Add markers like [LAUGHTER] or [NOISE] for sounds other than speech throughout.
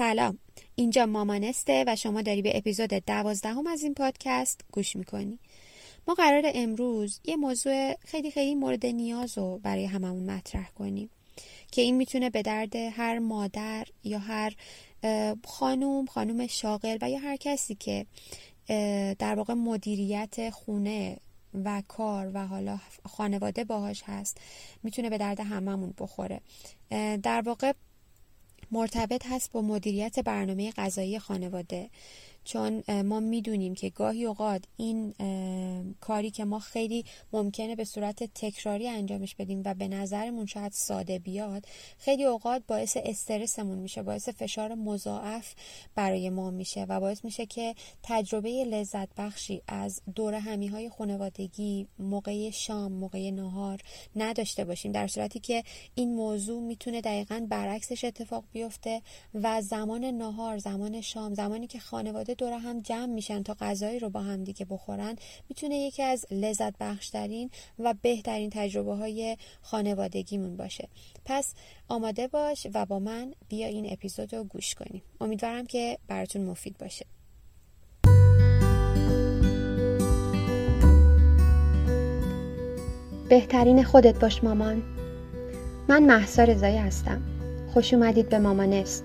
سلام. اینجا مامانسته و شما داری به اپیزود دوازدهم از این پادکست گوش می‌کنی. ما قرار امروز یه موضوع خیلی خیلی مورد نیاز رو برای هممون مطرح کنیم که این می‌تونه به درد هر مادر یا هر خانوم خانوم شاغل و یا هر کسی که در واقع مدیریت خونه و کار و حالا خانواده باهاش هست می‌تونه به درد هممون بخوره. در واقع مرتبط هست با مدیریت برنامه غذایی خانواده. چون ما می‌دونیم که گاهی اوقات این کاری که ما خیلی ممکنه به صورت تکراری انجامش بدیم و به نظرمون شاید ساده بیاد خیلی اوقات باعث استرسمون میشه باعث فشار مضاعف برای ما میشه و باعث میشه که تجربه لذت بخشی از دور همی های خانوادگی موقع شام موقع نهار نداشته باشیم. در صورتی که این موضوع می‌تونه دقیقا برعکسش اتفاق بیفته و زمان نهار زمان شام زمانی که خانواده دور هم جمع میشن تا غذایی رو با هم دیگه بخورن می‌تونه یکی از لذت بخشترین و بهترین تجربه های خانوادگیمون باشه. پس آماده باش و با من بیا این اپیزود رو گوش کنیم. امیدوارم که براتون مفید باشه. بهترین خودت باش مامان. من محسا رضایی هستم. خوش اومدید به مامانست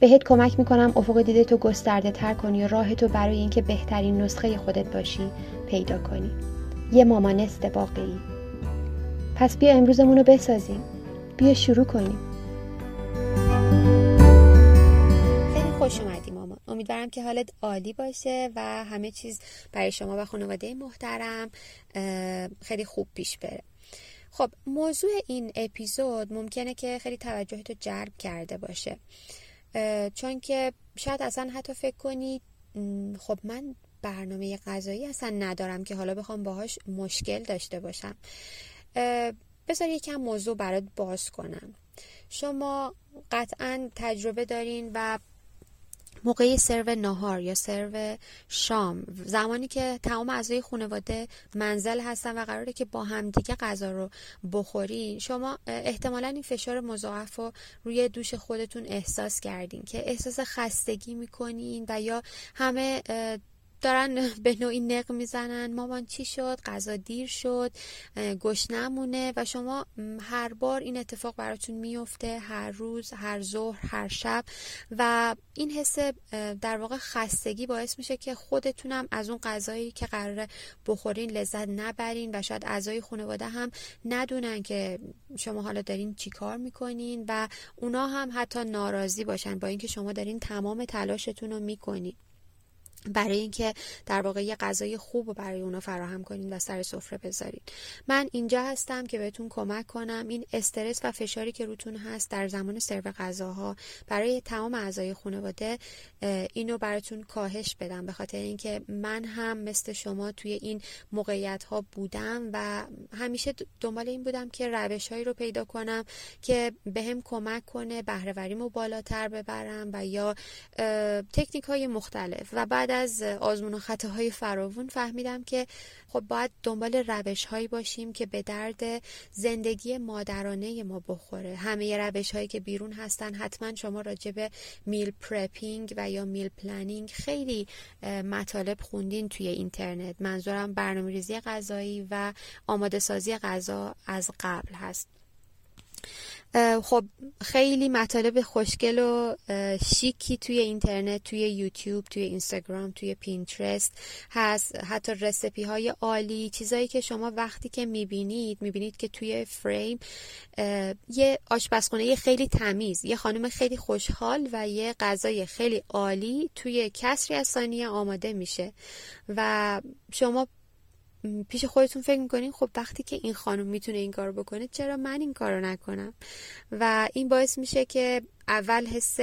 بهت کمک می‌کنم افق دیده گسترده تر کنی و راه تو برای اینکه بهترین نسخه خودت باشی پیدا کنی. یه مامانست واقعی پس بیا امروزمون رو بسازیم. بیا شروع کنیم. خیلی خوش اومدی مامان. امیدوارم که حالت عالی باشه و همه چیز برای شما و خانواده محترم خیلی خوب پیش بره. خب موضوع این اپیزود ممکنه که خیلی توجهتو جلب کرده باشه. چون که شاید اصلا حتی فکر کنید خب من برنامه غذایی اصلا ندارم که حالا بخوام باهاش مشکل داشته باشم. بذار یکم موضوع برات باز کنم. شما قطعا تجربه دارین و موقع سرو نهار یا سرو شام. زمانی که تمام اعضای خانواده منزل هستن و قراره که با همدیگه غذا رو بخورین شما احتمالا این فشار مضاعف رو روی دوش خودتون احساس کردین که احساس خستگی می‌کنین و یا همه دارن به نوعی نق می‌زنن. مامان چی شد؟ غذا دیر شد گشنمونه و شما هر بار این اتفاق براتون میفته هر روز هر ظهر هر شب و این حس در واقع خستگی باعث میشه که خودتونم از اون غذایی که قراره بخورین لذت نبرین و شاید اعضای خانواده هم ندونن که شما حالا دارین چیکار می‌کنین و اونا هم حتی ناراضی باشن با اینکه شما دارین تمام تلاشتون رو می‌کنین. برای اینکه در واقع یه غذای خوب برای اونا فراهم کنین و سر سفره بذارین. من اینجا هستم که بهتون کمک کنم. این استرس و فشاری که روتون هست در زمان سرو غذاها برای تمام اعضای خانواده اینو براتون کاهش بدم. به خاطر اینکه من هم مثل شما توی این موقعیت ها بودم و همیشه دنبال این بودم که روش هایی رو پیدا کنم که بهم کمک کنه بهرهوریمو بالاتر ببرم و یا تکنیک های مختلف. و بعد از آزمون و خطاهای فراوون فهمیدم که خب باید دنبال روش هایی باشیم که به درد زندگی مادرانه ما بخوره. همه روش هایی که بیرون هستن حتما شما راجع به meal prepping و یا meal planning خیلی مطالب خوندین توی اینترنت. منظورم برنامه ریزی غذایی و آماده سازی غذا از قبل هست. خب خیلی مطالب خوشگل و شیکی توی اینترنت توی یوتیوب توی اینستاگرام توی پینترست هست. حتی recipe های عالی چیزایی که شما وقتی که می‌بینید می‌بینید که توی فریم یه آشپزخونه خیلی تمیز یه خانم خیلی خوشحال و یه غذای خیلی عالی توی کسری از ثانیه آماده میشه. و شما پیش خودتون فکر می‌کنین خب وقتی که این خانم می‌تونه این کار بکنه چرا من این کارو نکنم؟ و این باعث میشه که اول حس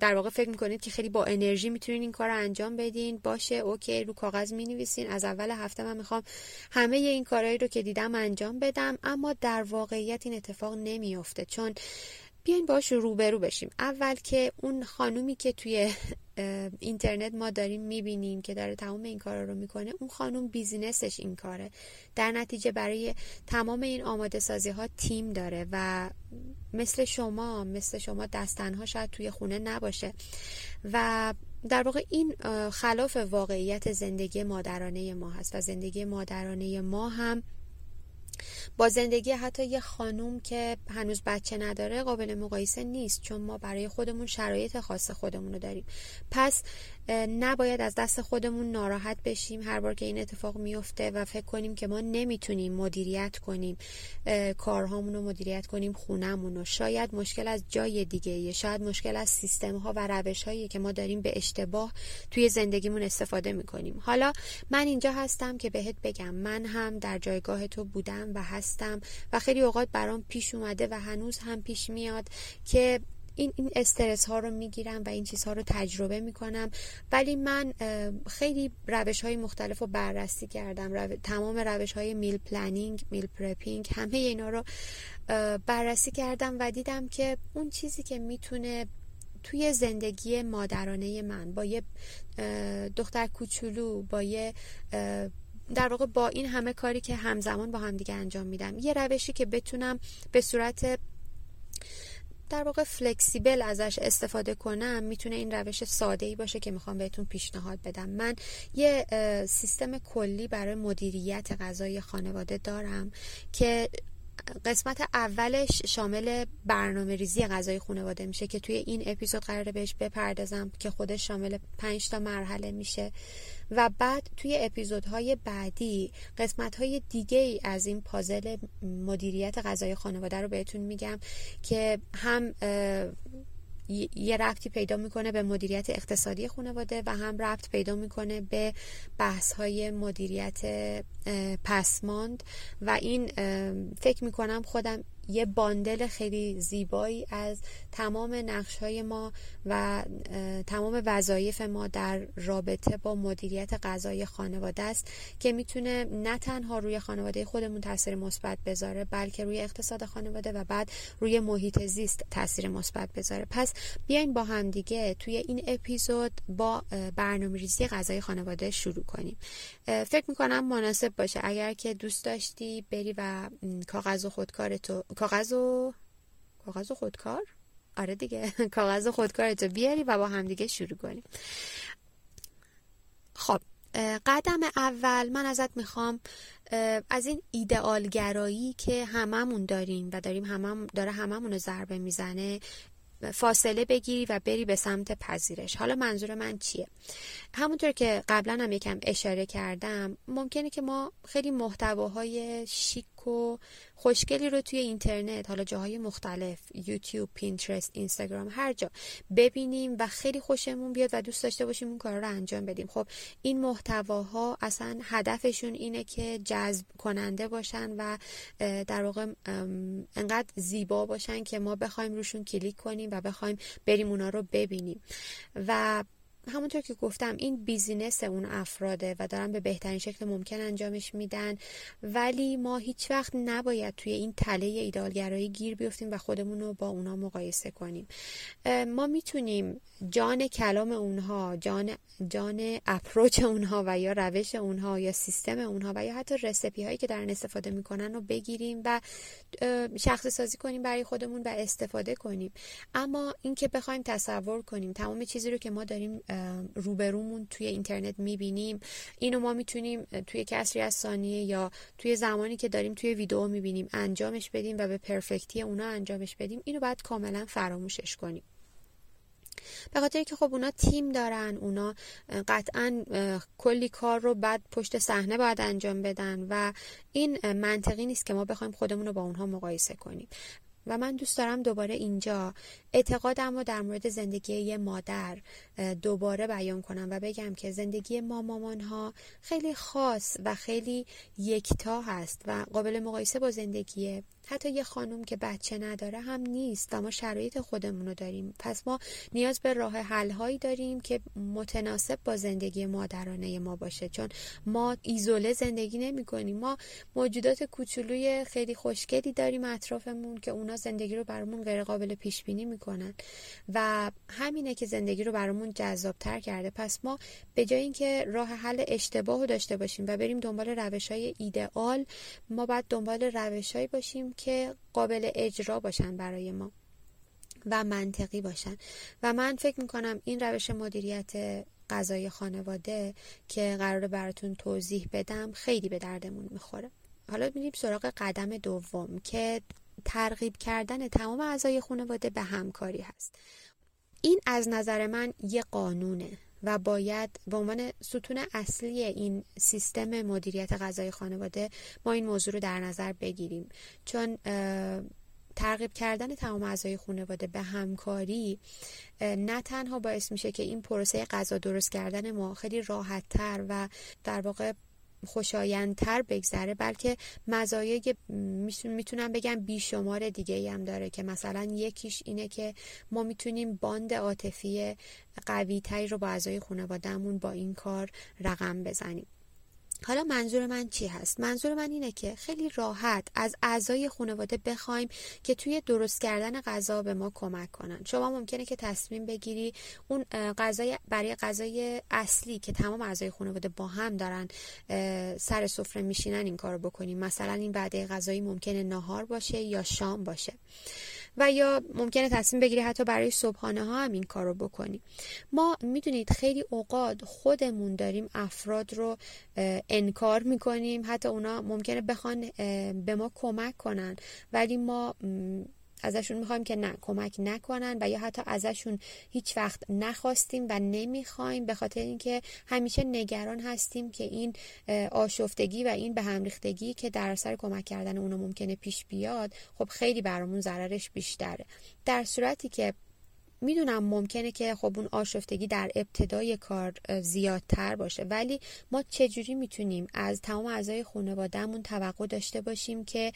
در واقع فکر می‌کنید که خیلی با انرژی می‌تونین این کار رو انجام بدین. باشه اوکی رو کاغذ می‌نویسین. از اول هفته من می‌خوام همه این کارهایی رو که دیدم انجام بدم اما در واقعیت این اتفاق نمیافته. چون بیاین باش روبرو بشیم. اول که اون خانومی که توی اینترنت ما داریم می‌بینیم که داره تمام این کارا رو می‌کنه. اون خانوم بیزینسش این کاره. در نتیجه برای تمام این آماده سازی ها تیم داره و مثل شما مثل شما دستنها شاید توی خونه نباشه. و در واقع این خلاف واقعیت زندگی مادرانه ما هست و زندگی مادرانه ما هم با زندگی حتی یه خانوم که هنوز بچه نداره قابل مقایسه نیست چون ما برای خودمون شرایط خاص خودمون رو داریم. پس نباید از دست خودمون ناراحت بشیم. هر بار که این اتفاق میفته و فکر کنیم که ما نمی‌تونیم مدیریت کنیم کارهامون رو مدیریت کنیم خونمون رو شاید مشکل از جای دیگه شاید مشکل از سیستم ها و روش هایی که ما داریم به اشتباه توی زندگیمون استفاده می‌کنیم. حالا من اینجا هستم که بهت بگم. من هم در جایگاه تو بودم و هستم و خیلی اوقات برام پیش اومده و هنوز هم پیش میاد که این این استرس ها رو می‌گیرم و این چیزها رو تجربه می‌کنم. ولی من خیلی روش های مختلف رو بررسی کردم. تمام روش های meal planning meal prepping همه اینا رو بررسی کردم و دیدم که اون چیزی که می‌تونه توی زندگی مادرانه من با یه دختر کوچولو با یه در واقع با این همه کاری که همزمان با هم دیگه انجام میدم یه روشی که بتونم به صورت در واقع فلکسیبل ازش استفاده کنم می‌تونه این روش ساده ای باشه که می‌خوام بهتون پیشنهاد بدم. من یه سیستم کلی برای مدیریت غذای خانواده دارم که قسمت اولش شامل برنامه ریزی غذای خانواده میشه که توی این اپیزود قراره بهش بپردازم که خودش شامل پنج تا مرحله میشه. و بعد توی اپیزودهای بعدی قسمتهای دیگه ای از این پازل مدیریت غذای خانواده رو بهتون میگم که هم یه ربطی پیدا می‌کنه به مدیریت اقتصادی خانواده و هم ربط پیدا می‌کنه به بحث های مدیریت پسماند. و این فکر می‌کنم خودم یه باندل خیلی زیبایی از تمام نقش های ما و تمام وظایف ما در رابطه با مدیریت غذای خانواده است که می‌تونه نه تنها روی خانواده خودمون تاثیر مثبت بذاره بلکه روی اقتصاد خانواده و بعد روی محیط زیست تاثیر مثبت بذاره. پس بیاین با هم دیگه توی این اپیزود با برنامه ریزی غذای خانواده شروع کنیم. فکر می‌کنم مناسب باشه. اگر که دوست داشتی بری و کاغذ و خودکار تو کاغذ و کاغذ و خودکار؟ آره دیگه. [LAUGHS] کاغذ و خودکارتو بیاری و با همدیگه شروع کنیم. خب قدم اول من ازت می‌خوام از این ایدئالگرایی که هممون داریم و داریم همم داره هممون رو ضربه می‌زنه فاصله بگیری و بری به سمت پذیرش. حالا منظور من چیه؟ همونطور که قبلا هم یکم اشاره کردم ممکنه که ما خیلی محتواهای شیک و خوشگلی رو توی اینترنت حالا جاهای مختلف یوتیوب پینترست اینستاگرام هر جا ببینیم و خیلی خوشمون بیاد و دوست داشته باشیم اون کار رو انجام بدیم. خب این محتواها اصلا هدفشون اینه که جذب کننده باشن و در واقع انقدر زیبا باشن که ما بخوایم روشون کلیک کنیم و بخوایم بریم اونا رو ببینیم. و همونطور که گفتم این business اون افراده و دارن به بهترین شکل ممکن انجامش میدن. ولی ما هیچ وقت نباید توی این تله ایده‌آل‌گرایی گیر بیفتیم و خودمون رو با اونا مقایسه کنیم. ما می‌تونیم جان کلام اونها جان جان approach اونها و یا روش اونها یا سیستم اونها و یا حتی recipe هایی که دارن استفاده می‌کنن رو بگیریم و شخص سازی کنیم برای خودمون و استفاده کنیم. اما اینکه بخوایم تصور کنیم تمام چیزی رو که ما داریم روبرومون توی اینترنت می‌بینیم. اینو ما می‌تونیم توی کسری از ثانیه یا توی زمانی که داریم توی ویدیو می‌بینیم انجامش بدیم و به پرفکتی اونا انجامش بدیم. اینو باید کاملا فراموشش کنیم. به خاطر که خب اونا تیم دارن اونا قطعا کلی کار رو بعد پشت صحنه باید انجام بدن و این منطقی نیست که ما بخوایم خودمون رو با اونها مقایسه کنیم. و من دوست دارم دوباره اینجا اعتقادم رو در مورد زندگی یه مادر دوباره بیان کنم و بگم که زندگی ما مامان ها خیلی خاص و خیلی یکتا هست و قابل مقایسه با زندگی حتی یه خانم که بچه نداره هم نیست و ما شرایط خودمون رو داریم. پس ما نیاز به راه حل هایی داریم که متناسب با زندگی مادرانه ما باشه. چون ما ایزوله زندگی نمی کنیم. ما موجودات کوچولوی خیلی خوشگلی داریم اطرافمون که اونا زندگی رو برامون غیر قابل پیش بینی می‌کنن. و همینه که زندگی رو برامون جذاب تر کرده. پس ما به جای اینکه راه حل اشتباه رو داشته باشیم و بریم دنبال روش های ایدئال ما باید دنبال روشهایی باشیم که قابل اجرا باشن برای ما و منطقی باشن. و من فکر می‌کنم این روش مدیریت غذای خانواده که قرار براتون توضیح بدم خیلی به دردمون می‌خوره. حالا میریم سراغ قدم دوم که ترغیب کردن تمام اعضای خانواده به همکاری هست. این از نظر من یه قانونه و باید به عنوان ستون اصلی این سیستم مدیریت غذای خانواده ما این موضوع رو در نظر بگیریم. چون ترغیب کردن تمام اعضای خانواده به همکاری نه تنها باعث میشه که این پروسه غذا درست کردن ما خیلی راحت تر و در واقع خوشایندتر بگذره بلکه مزایای می‌تونم بگم بیشمار دیگه ای هم داره که مثلا یکیش اینه که ما می‌تونیم باند عاطفی قوی تری رو با اعضای خانوادهمون با این کار رقم بزنیم. حالا منظور من چی هست؟ منظور من اینه که خیلی راحت از اعضای خانواده بخوایم که توی درست کردن غذا به ما کمک کنن. شما ممکنه که تصمیم بگیری اون غذای برای غذای اصلی که تمام اعضای خانواده با هم دارن سر سفره میشینن این کارو بکنیم. مثلا این وعده غذایی ممکنه نهار باشه یا شام باشه. و یا ممکنه تصمیم بگیری حتی برای صبحانه ها هم این کار رو بکنی. ما می‌دونید خیلی اوقات خودمون داریم افراد رو انکار می‌کنیم. حتی اونا ممکنه بخوان به ما کمک کنن. ولی ما ازشون می‌خوایم که نه کمک نکنن و یا حتی ازشون هیچ وقت نخواستیم و نمی‌خوایم به خاطر اینکه همیشه نگران هستیم که این آشفتگی و این به هم ریختگی که در اثر کمک کردن اونا ممکنه پیش بیاد خب خیلی برامون ضررش بیشتره. در صورتی که می‌دونم ممکنه که خب اون آشفتگی در ابتدای کار زیادتر باشه ولی ما چجوری می‌تونیم از تمام اعضای خانوادهمون توقع داشته باشیم که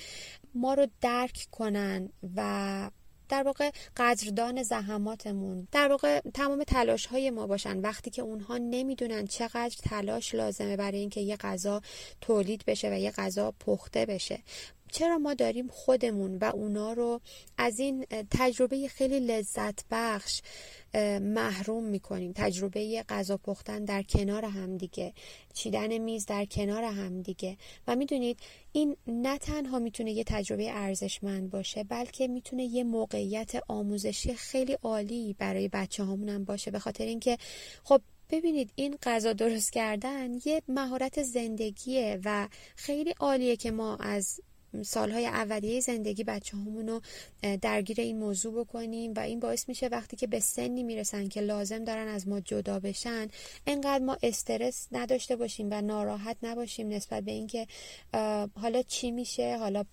ما رو درک کنن و در واقع قدردان زحماتمون در واقع تمام تلاش های ما باشن. وقتی که اونها نمی‌دونن چقدر تلاش لازمه برای اینکه یه غذا تولید بشه و یه غذا پخته بشه. چرا ما داریم خودمون و اونا رو از این تجربه خیلی لذت بخش محروم می‌کنیم؟ تجربه غذا پختن در کنار همدیگه چیدن میز در کنار همدیگه و می‌دونید این نه تنها می‌تونه یه تجربه ارزشمند باشه بلکه می‌تونه یه موقعیت آموزشی خیلی عالی برای بچه هامون باشه. به خاطر اینکه خب ببینید این غذا درست کردن یه مهارت زندگیه و خیلی عالیه که ما از سالهای اولیه زندگی بچه همونو درگیر این موضوع بکنیم و این باعث میشه وقتی که به سنی می‌رسن که لازم دارن از ما جدا بشن انقدر ما استرس نداشته باشیم و ناراحت نباشیم نسبت به اینکه حالا چی میشه حالا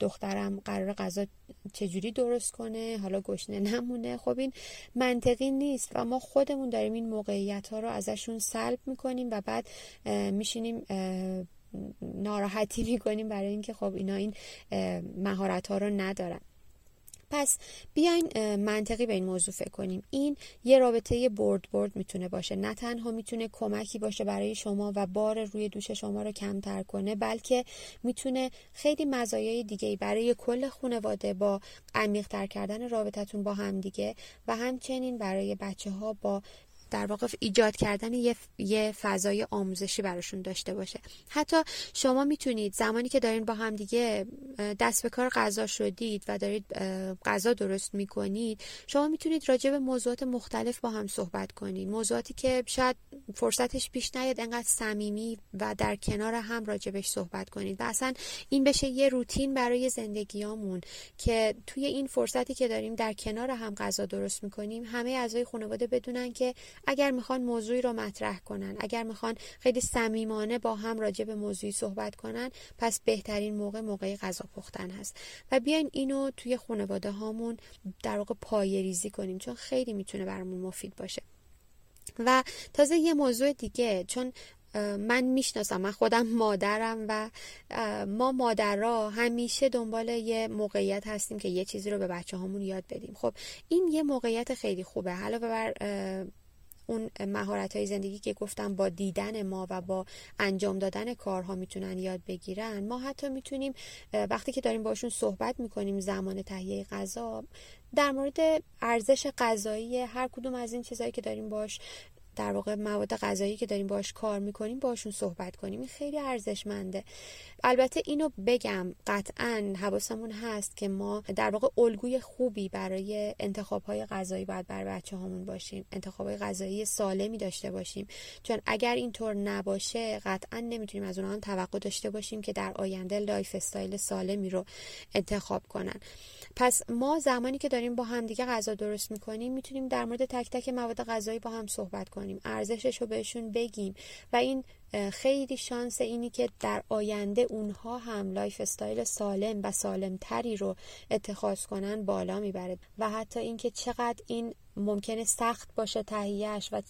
دخترم قرار غذا چجوری درست کنه حالا گشنه نمونه. خب این منطقی نیست و ما خودمون داریم این موقعیت ها رو ازشون سلب می‌کنیم و بعد میشینیم ناراحتی [LAUGHS] می‌کنیم برای اینکه خب اینا این مهارت ها رو ندارن. پس بیاین منطقی به این موضوع فکر کنیم. این یه رابطه برد برد می‌تونه باشه. نه تنها می‌تونه کمکی باشه برای شما و بار روی دوش شما رو کمتر کنه بلکه می‌تونه خیلی مزایای دیگه برای کل خانواده با عمیق تر کردن رابطتون با هم دیگه و همچنین برای بچه ها با در واقع ایجاد کردن یه, فضای آموزشی براشون داشته باشه. حتی شما می‌تونید زمانی که دارین با هم دیگه دست به کار غذا شدید و دارید غذا درست می‌کنید شما می‌تونید راجع به موضوعات مختلف با هم صحبت کنید. موضوعاتی که شاید فرصتش پیش نیاد انقدر صمیمی و در کنار هم راجبش صحبت کنید. و اصلا این بشه یه روتین برای زندگیامون که توی این فرصتی که داریم در کنار هم غذا درست می‌کنیم همه اعضای خانواده بدونن که اگر می‌خوان موضوعی رو مطرح کنن اگر می‌خوان خیلی صمیمانه با هم راجع به موضوعی صحبت کنن پس بهترین موقع موقع غذا پختن هست. و بیاین اینو توی خانواده هامون در واقع پایه ریزی کنیم چون خیلی می‌تونه برامون مفید باشه. و تازه یه موضوع دیگه چون من می‌شناسم من خودم مادرم و ما مادرها همیشه دنبال یه موقعیت هستیم که یه چیزی رو به بچه هامون یاد بدیم. خب این یه موقعیت خیلی خوبه. حالا بر اون مهارت های زندگی که گفتم با دیدن ما و با انجام دادن کارها می‌تونن یاد بگیرن. ما حتی می‌تونیم وقتی که داریم باشون صحبت می‌کنیم زمان تهیه غذا در مورد ارزش غذایی هر کدوم از این چیزهایی که داریم باش در واقع مواد غذایی که داریم باش کار می‌کنیم باشون صحبت کنیم. این خیلی ارزشمنده. البته اینو بگم قطعا حواسمون هست که ما در واقع الگوی خوبی برای انتخاب های غذایی باید بر بچه هامون باشیم انتخاب های غذایی سالمی داشته باشیم. چون اگر اینطور نباشه قطعا نمی‌تونیم از اونها توقع داشته باشیم که در آینده lifestyle سالمی رو انتخاب کنن. پس ما زمانی که داریم با همدیگه غذا درست می‌کنیم می‌تونیم در مورد تک تک مواد غذایی با هم صحبت کنیم. ارزشش رو بهشون بگیم. و این خیلی شانس اینی که در آینده اونها هم lifestyle سالم و سالم تری رو اتخاذ کنن بالا می‌بره. و حتی اینکه چقدر این ممکنه سخت باشه تهیهش و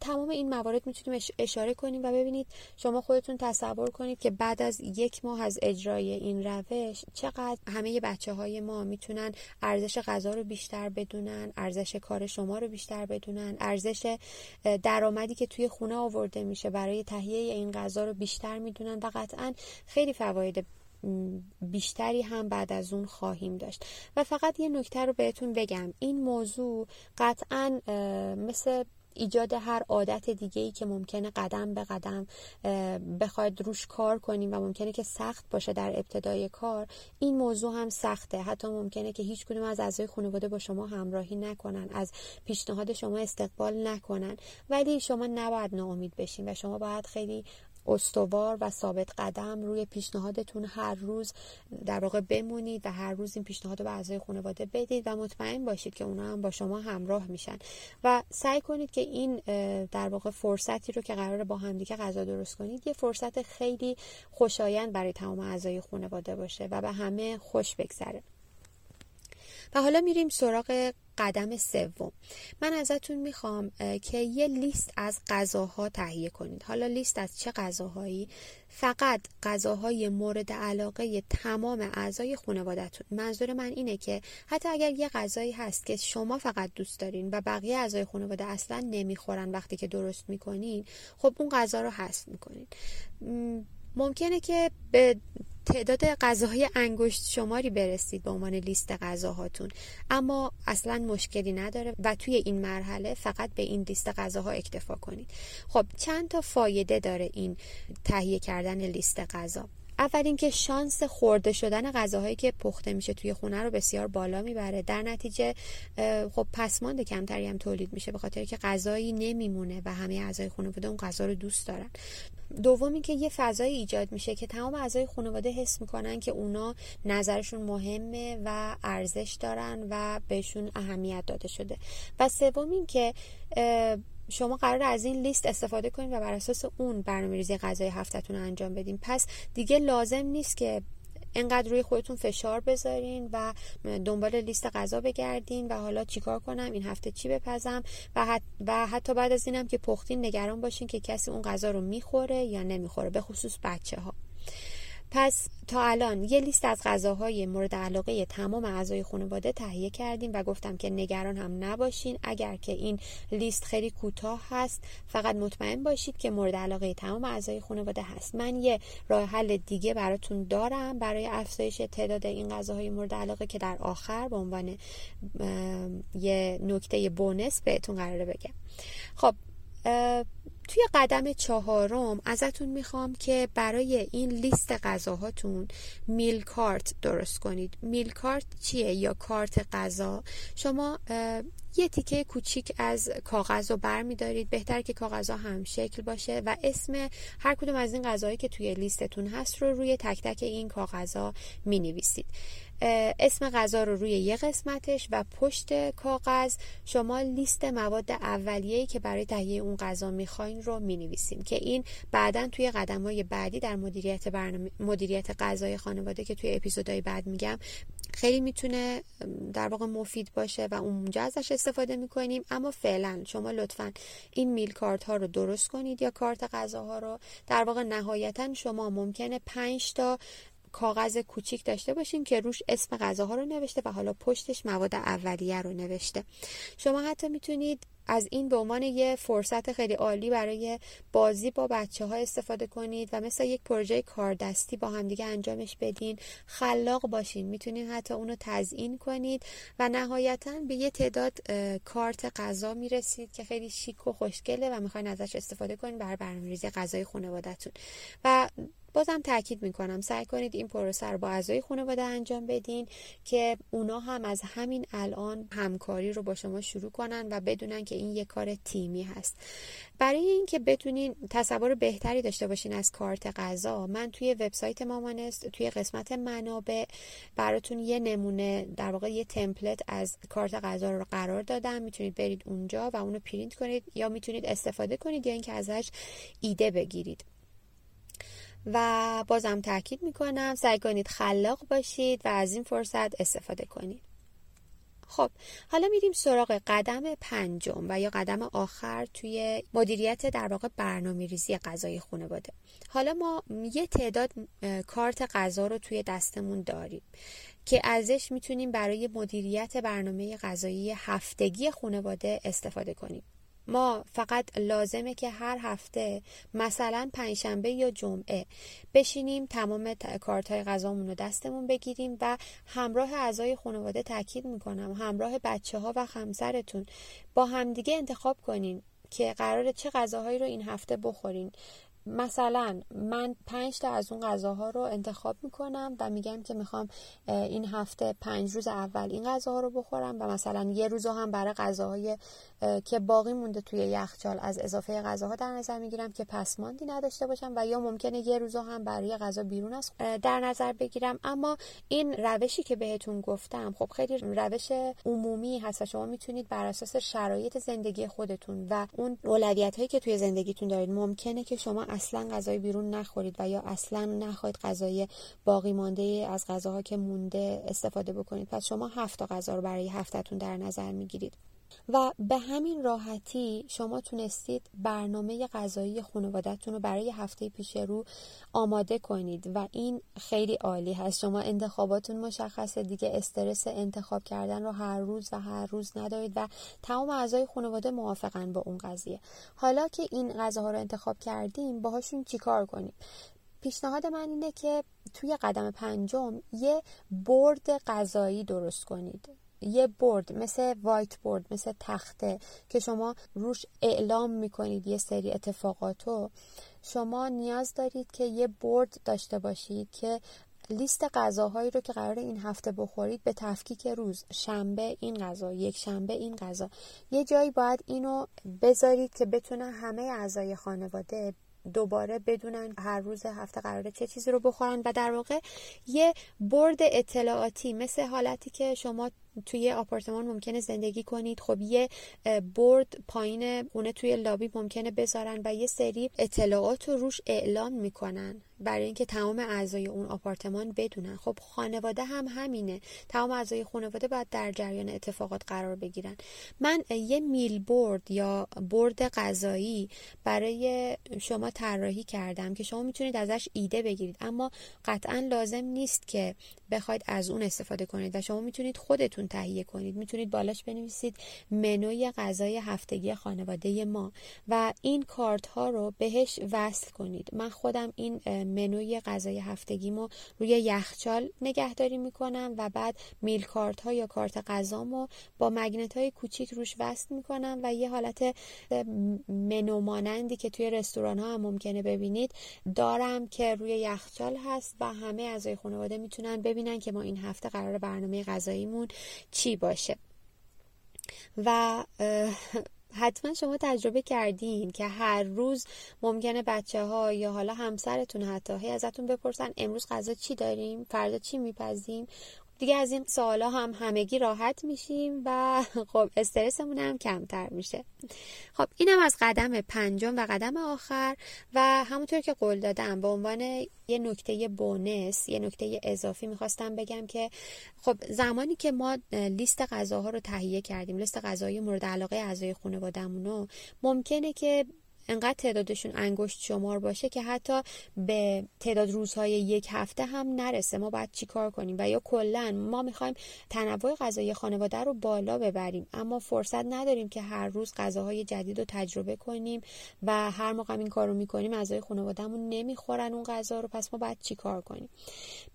تمام این موارد می‌تونیم اشاره کنیم و ببینید شما خودتون تصور کنید که بعد از یک ماه از اجرای این روش چقدر همه بچه های ما می‌تونن ارزش غذا رو بیشتر بدونن ارزش کار شما رو بیشتر بدونن ارزش درآمدی که توی خونه آورده میشه برای تهیه این غذا رو بیشتر می‌دونن و قطعا خیلی فواید بیشتری هم بعد از اون خواهیم داشت. و فقط یه نکته رو بهتون بگم. این موضوع قطعا مثل ایجاد هر عادت دیگه ای که ممکنه قدم به قدم بخواید روش کار کنیم و ممکنه که سخت باشه در ابتدای کار این موضوع هم سخته. حتی ممکنه که هیچ کدوم از اعضای خانواده با شما همراهی نکنن از پیشنهاد شما استقبال نکنن. ولی شما نباید ناامید بشین و شما باید خیلی استوار و ثابت قدم روی پیشنهادتون هر روز در واقع بمونید و هر روز این پیشنهاد رو به اعضای خانواده بدید و مطمئن باشید که اونا هم با شما همراه میشن. و سعی کنید که این در واقع فرصتی رو که قراره با همدیگه غذا درست کنید یه فرصت خیلی خوشایند برای تمام اعضای خانواده باشه و به همه خوش بگذره. و حالا میریم سراغ قدم سوم. من ازتون می‌خوام که یه لیست از غذاها تهیه کنید. حالا لیست از چه غذاهایی؟ فقط غذاهای مورد علاقه تمام اعضای خانوادهتون. منظور من اینه که حتی اگر یه غذایی هست که شما فقط دوست دارین و بقیه اعضای خانواده اصلا نمی‌خورن وقتی که درست می‌کنین خب اون غذا رو حذف می‌کنین. ممکنه که به تعداد غذاهای انگشت شماری برسید به عنوان لیست غذاهاتون. اما اصلا مشکلی نداره و توی این مرحله فقط به این لیست غذاها اکتفا کنید. خب چند تا فایده داره این تهیه کردن لیست غذا؟ اول اینکه شانس خورده شدن غذاهایی که پخته میشه توی خونه رو بسیار بالا می‌بره. در نتیجه خب پسماند کمتری هم تولید میشه به خاطر که غذایی نمیمونه و همه اعضای خانواده اون غذا رو دوست دارن. دوم اینکه یه فضایی ایجاد میشه که تمام اعضای خانواده حس می‌کنن که اونا نظرشون مهمه و ارزش دارن و بهشون اهمیت داده شده. و سوم اینکه شما قرار از این لیست استفاده کنید و بر اساس اون برنامه ریزی غذای هفتتون رو انجام بدین. پس دیگه لازم نیست که انقدر روی خودتون فشار بذارین و دنبال لیست غذا بگردین و حالا چیکار کنم این هفته چی بپزم و, و حتی بعد از اینم که پختین نگران باشین که کسی اون غذا رو می‌خوره یا نمی‌خوره به خصوص بچه ها پس تا الان یه لیست از غذاهای مورد علاقه تمام اعضای خانواده تهیه کردیم و گفتم که نگران هم نباشین. اگر که این لیست خیلی کوتاه هست فقط مطمئن باشید که مورد علاقه تمام اعضای خانواده هست. من یه راه حل دیگه براتون دارم برای افزایش تعداد این غذاهای مورد علاقه که در آخر به عنوان یه نکته بونس بهتون قراره بگم. خب توی قدم چهارم ازتون می‌خوام که برای این لیست غذاهاتون میل کارت درست کنید. میل کارت چیه یا کارت غذا؟ شما یه تیکه کوچیک از کاغذ رو بر دارید بهتر که کاغذ هم شکل باشه و اسم هر کدوم از این غذاهایی که توی لیستتون هست رو روی تک تک این کاغذها می نویسید اسم غذا رو روی یه قسمتش و پشت کاغذ. شما لیست مواد اولیه‌ای که برای تهیه اون غذا می‌خواین رو می‌نویسیم که این بعدا توی قدم های بعدی در مدیریت برنامه مدیریت غذای خانواده که توی اپیزودهای بعد میگم خیلی می‌تونه در واقع مفید باشه و اونجا ازش استفاده می‌کنیم. اما فعلا شما لطفا این میل کارت ها رو درست کنید یا کارت غذاها رو. در واقع نهایتا شما ممکنه 5 تا کاغذ کوچیک داشته باشیم که روش اسم غذاها رو نوشته و حالا پشتش مواد اولیه رو نوشته. شما حتی می‌تونید از این به عنوان یه فرصت خیلی عالی برای بازی با بچه ها استفاده کنید و مثل یک پروژه کاردستی با همدیگه انجامش بدین. خلاق باشین. می‌تونین حتی اونو تزیین کنید و نهایتا به یه تعداد کارت غذا می‌رسید که خیلی شیک و خوشگله و می‌خواین ازش استفاده کنید برای برنامه‌ریزی غذای خانوادهتون. و بازم تاکید می‌کنم. سعی کنید این پروسه رو با اعضای خانواده انجام بدین که اونا هم از همین الان همکاری رو با شما شروع کنن و بدونن که این یک کار تیمی هست. برای اینکه بتونین تصور بهتری داشته باشین از کارت غذا من توی وبسایت مامانست توی قسمت منابع براتون یه نمونه در واقع یه تمپلت از کارت غذا رو قرار دادم. می‌تونید برید اونجا و اونو پرینت کنید یا می‌تونید استفاده کنید یا اینکه ازش ایده بگیرید. و بازم تاکید می‌کنم سعی کنید خلاق باشید و از این فرصت استفاده کنید. خب حالا میریم سراغ قدم پنجم و یا قدم آخر توی مدیریت در واقع برنامه ریزی غذای خانواده. حالا ما یه تعداد کارت غذا رو توی دستمون داریم که ازش می‌تونیم برای مدیریت برنامه غذایی هفتگی خانواده استفاده کنیم. ما فقط لازمه که هر هفته مثلا پنجشنبه یا جمعه بشینیم تمام کارت های غذامون رو دستمون بگیریم و همراه اعضای خانواده تاکید می‌کنم همراه بچه ها و همسرتون با همدیگه انتخاب کنین که قرار چه غذاهایی رو این هفته بخورین. مثلا من پنج تا از اون غذاها رو انتخاب می‌کنم و میگم که می‌خوام این هفته پنج روز اول این غذاها رو بخورم و مثلا یه روز هم برای غذاهای که باقی مونده توی یخچال از اضافه غذاها در نظر می‌گیرم که پسماندی نداشته باشم و یا ممکنه یه روز هم برای غذا بیرون از در نظر بگیرم. اما این روشی که بهتون گفتم خب خیلی روش عمومی هست و شما می‌تونید بر اساس شرایط زندگی خودتون و اون اولویت هایی که توی زندگیتون دارید ممکنه که شما اصلا غذای بیرون نخورید و یا اصلا نخواهید غذای باقی مانده از غذاها که مونده استفاده بکنید. پس شما هفت غذا رو برای هفتهتون در نظر می‌گیرید. و به همین راحتی شما تونستید برنامه غذایی خانوادهتون رو برای هفته پیش رو آماده کنید و این خیلی عالی هست. شما انتخاباتون مشخصه دیگه استرس انتخاب کردن رو هر روز و هر روز ندارید و تمام اعضای خانواده موافقن با اون قضیه. حالا که این غذاها رو انتخاب کردیم باهاشون چیکار کنیم؟ پیشنهاد من اینه که توی قدم پنجم یه برد غذایی درست کنید. یه برد مثل وایت برد مثل تخته که شما روش اعلام می‌کنید یه سری اتفاقاتو شما نیاز دارید که یه برد داشته باشید که لیست غذاهایی رو که قرار این هفته بخورید به تفکیک روز شنبه این غذا یک شنبه این غذا. یه جایی باید اینو بذارید که بتونه همه اعضای خانواده دوباره بدونن هر روز هفته قراره چه چیزی رو بخورن. و در واقع یه برد اطلاعاتی مثل حالتی که شما توی آپارتمان ممکنه زندگی کنید. خب یه برد پایین خونه توی لابی ممکنه بذارن و یه سری اطلاعات رو روش اعلام می‌کنن برای اینکه تمام اعضای اون آپارتمان بدونن. خب خانواده هم همینه. تمام اعضای خانواده باید در جریان اتفاقات قرار بگیرن. من یه میل برد یا برد غذایی برای شما طراحی کردم که شما می‌تونید ازش ایده بگیرید. اما قطعا لازم نیست که بخواید از اون استفاده کنید و شما می‌تونید خودتون تهیه کنید. می‌تونید بالاش بنویسید منوی غذای هفتگی خانواده ما و این کارت ها رو بهش وصل کنید. من خودم این منوی غذای هفتگیمو روی یخچال نگهداری می‌کنم و بعد میل کارت ها یا کارت غذامو با مگنت های کوچیک روش وصل می‌کنم و یه حالت منو مانندی که توی رستوران ها هم ممکنه ببینید دارم که روی یخچال هست و همه اعضای خانواده می‌تونن ببینن که ما این هفته قرار برنامه غذاییمون چی باشه. و حتما شما تجربه کردین که هر روز ممکنه بچه ها یا حالا همسرتون حتی هی ازتون بپرسن امروز غذا چی داریم؟ فردا چی میپزیم؟ دیگه از این سوالا هم همگی راحت میشیم و [LAUGHS] خب استرسمون هم کمتر میشه. خب اینم از قدم پنجم و قدم آخر و همونطور که قول دادم به عنوان یه نکته بونس یه نکته اضافی می‌خواستم بگم که خب زمانی که ما لیست غذاها رو تهیه کردیم لیست غذای مورد علاقه اعضای خانوادهمون رو ممکنه که انقدر تعدادشون انگشت شمار باشه که حتی به تعداد روزهای یک هفته هم نرسه. ما باید چیکار کنیم؟ و یا کلا ما می‌خوایم تنوع غذایی خانواده رو بالا ببریم. اما فرصت نداریم که هر روز غذاهای جدید رو تجربه کنیم و هر موقع این کار رو می‌کنیم اعضای خانوادهمون نمی‌خورن اون غذا رو. پس ما باید چیکار کنیم؟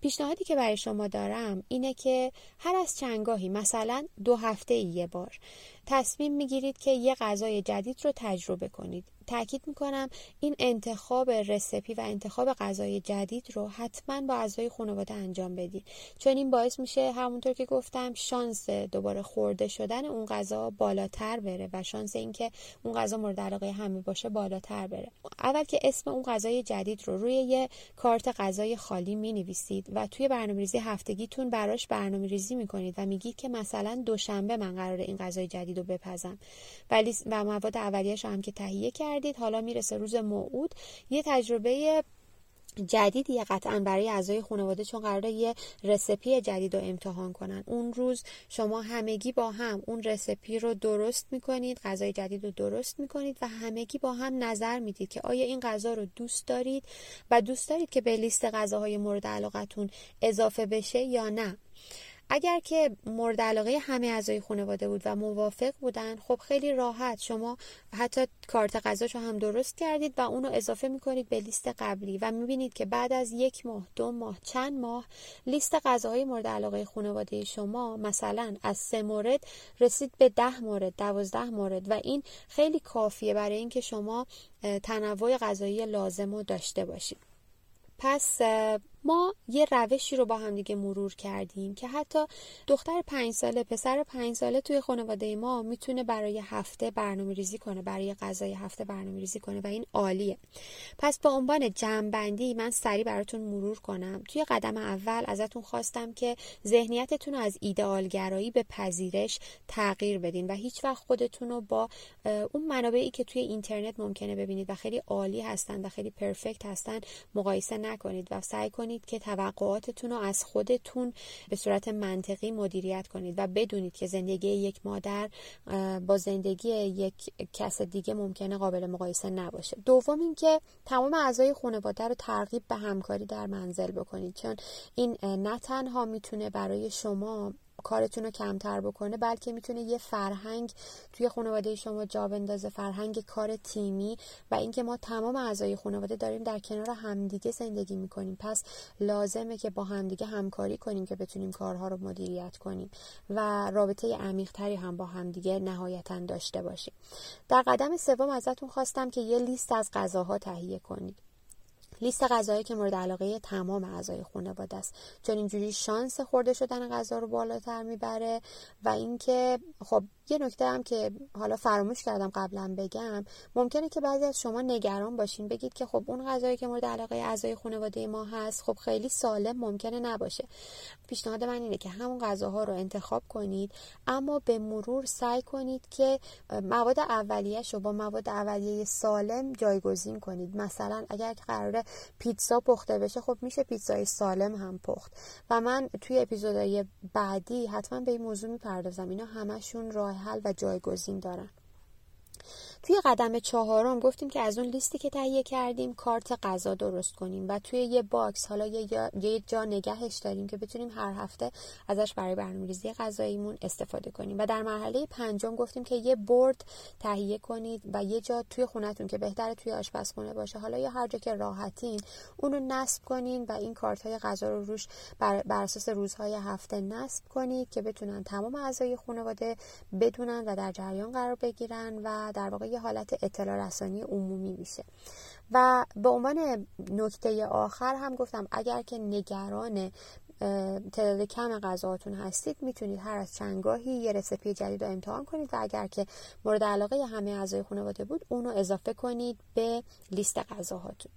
پیشنهادی که برای شما دارم اینه که هر از چنگاهی مثلا دو هفته یه بار تصمیم می‌گیرید که یه غذای جدید رو تجربه کنید. تاکید می‌کنم این انتخاب رسپی و انتخاب غذای جدید رو حتما با اعضای خانواده انجام بدید. چون این باعث میشه همونطور که گفتم شانس دوباره خورده شدن اون غذا بالاتر بره و شانس اینکه اون غذا مورد علاقه همه باشه بالاتر بره. اول که اسم اون غذای جدید رو روی یه کارت غذای خالی می نویسید و توی برنامه‌ریزی هفتگیتون براش برنامه‌ریزی می‌کنید و میگید که مثلا دوشنبه من قرار این غذای جدید رو بپزم. ولی و مواد اولیه‌اش هم که تهیه کرد کردید. حالا می‌رسه روز موعود. یه تجربه جدیدیه قطعا برای اعضای خانواده چون قراره یه رسپی جدید رو امتحان کنن. اون روز شما همگی با هم اون رسپی رو درست می‌کنید غذای جدید رو درست می‌کنید و همگی با هم نظر می‌دید که آیا این غذا رو دوست دارید و دوست دارید که به لیست غذاهای مورد علاقتون اضافه بشه یا نه. اگر که مورد علاقه همه اعضای خانواده بود و موافق بودن خب خیلی راحت. شما حتی کارت غذاشو هم درست کردید و اونو اضافه می‌کنید به لیست قبلی و می‌بینید که بعد از یک ماه دو ماه چند ماه لیست غذاهای مورد علاقه خانواده شما مثلا از سه مورد رسید به ده مورد دوازده مورد و این خیلی کافیه برای اینکه شما تنوع غذایی لازم رو داشته باشید. پس ما یه روشی رو با هم دیگه مرور کردیم که حتی دختر پنج ساله پسر پنج ساله توی خانواده ما می‌تونه برای هفته برنامه ریزی کنه برای غذای هفته برنامه ریزی کنه و این عالیه. پس با عنوان جمعبندی من سریع براتون مرور کنم. توی قدم اول ازتون خواستم که ذهنیتتون رو از ایدئالگرایی به پذیرش تغییر بدین و هیچ وقت خودتون رو با اون منابعی که توی اینترنت ممکنه ببینید و خیلی عالی هستن و خیلی پرفکت هستن مقایسه نکنید و سعی کنید که توقعاتتون رو از خودتون به صورت منطقی مدیریت کنید و بدونید که زندگی یک مادر با زندگی یک کس دیگه ممکنه قابل مقایسه نباشه. دوم اینکه تمام اعضای خانواده رو ترغیب به همکاری در منزل بکنید چون این نه تنها می‌تونه برای شما کارتون رو کمتر بکنه بلکه می‌تونه یه فرهنگ توی خانواده شما جا بندازه فرهنگ کار تیمی و اینکه ما تمام اعضای خانواده داریم در کنار همدیگه زندگی می‌کنیم. پس لازمه که با همدیگه همکاری کنیم که بتونیم کارها رو مدیریت کنیم و رابطه عمیقتری هم با همدیگه نهایتا داشته باشیم. در قدم سوم ازتون خواستم که یه لیست از غذاها تهیه کنید. لیست غذایی که مورد علاقه تمام اعضای خانواده است. چون اینجوری شانس خورده شدن غذا رو بالاتر می‌بره و اینکه خب یه نکته هم که حالا فراموش کردم قبلا بگم ممکنه که بعضی از شما نگران باشین بگید که خب اون غذایی که مورد علاقه اعضای خانواده ما هست خب خیلی سالم ممکنه نباشه. پیشنهاد من اینه که همون غذاها رو انتخاب کنید اما به مرور سعی کنید که مواد اولیه‌اش رو با مواد اولیه سالم جایگزین کنید. مثلا اگر قراره پیتزا پخته بشه خب میشه پیتزای سالم هم پخت. و من توی اپیزودهای بعدی حتما به این موضوع می‌پردازم. اینا همشون راه حل و جایگزین دارن. توی قدم چهارم گفتیم که از اون لیستی که تهیه کردیم کارت غذا درست کنیم و توی یه box حالا یه یه جا نگهش داریم که بتونیم هر هفته ازش برای برنامه‌ریزی غذاییمون استفاده کنیم. و در مرحله پنجم گفتیم که یه board تهیه کنید و یه جا توی خونتون که بهتره توی آشپزخونه باشه. حالا یا هر جا که راحتین اونو نصب کنین و این کارت های غذا رو روش بر, بر اساس روزهای هفته نصب کنید که بتونن تمام اعضای خانواده بدونن و در جریان قرار بگیرن و در واقع یه حالت اطلاع رسانی عمومی میشه. و به عنوان نکته آخر هم گفتم اگر که نگران تعداد کم غذاهاتون هستید می‌تونید هر از چندگاهی یه رسپی جدید رو امتحان کنید و اگر که مورد علاقه همه اعضای خانواده بود اونو اضافه کنید به لیست غذاهاتون.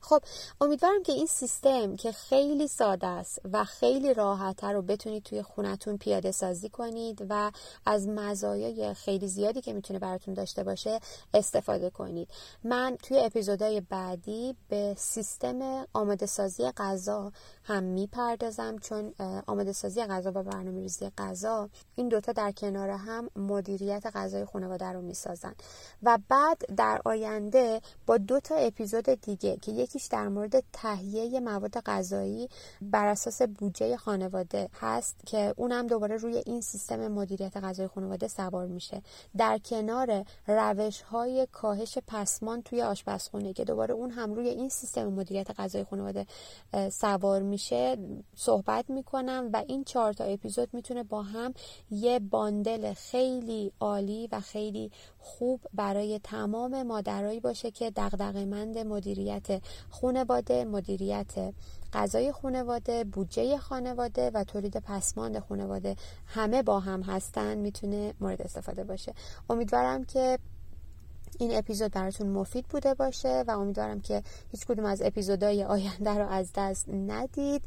خب امیدوارم که این سیستم که خیلی ساده است و خیلی راحت رو بتونید توی خونتون پیاده سازی کنید و از مزایای خیلی زیادی که می‌تونه براتون داشته باشه استفاده کنید. من توی اپیزودهای بعدی به سیستم آماده سازی غذا هم می‌پردازم چون آماده سازی غذا و برنامه ریزی غذا این دوتا در کنار هم مدیریت غذای خانواده رو می‌سازن. و بعد در آینده با دو تا اپیزود دیگه که یکیش در مورد تهیه مواد غذایی بر اساس بودجه خانواده هست که اونم دوباره روی این سیستم مدیریت غذای خانواده سوار میشه. در کنار روش های کاهش پسمان توی آشپزخونه که دوباره اون هم روی این سیستم مدیریت غذای خانواده سوار میشه صحبت می‌کنم و این چهار تا اپیزود می‌تونه با هم یه باندل خیلی عالی و خیلی خوب برای تمام مادرایی باشه که دغدغه‌مند مدیریت خانواده مدیریت غذای خانواده بودجه خانواده و تولید پسماند خانواده همه با هم هستن می‌تونه مورد استفاده باشه. امیدوارم که این اپیزود براتون مفید بوده باشه و امیدوارم که هیچ کدوم از اپیزودهای آینده رو از دست ندید.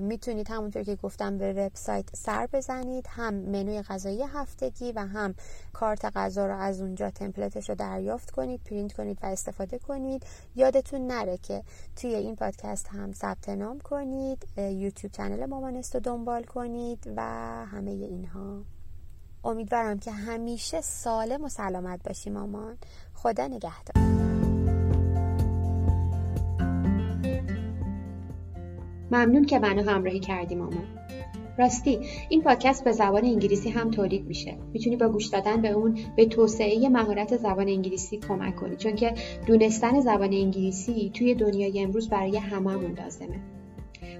می‌تونید همونطور که گفتم به وبسایت سر بزنید. هم منوی غذایی هفتگی و هم کارت غذا رو از اونجا template ش رو دریافت کنید پرینت کنید و استفاده کنید. یادتون نره که توی این پادکست هم ثبت نام کنید یوتیوب channel مامانست رو دنبال کنید و همه اینها. امیدوارم که همیشه سالم و سلامت باشی مامان. خدا نگهدار. ممنون که منو همراهی کردی مامان. راستی این پادکست به زبان انگلیسی هم تولید میشه. می‌تونی با گوش دادن به اون به توسعه مهارت زبان انگلیسی کمک کنی چون که دونستن زبان انگلیسی توی دنیای امروز برای هممون لازمه.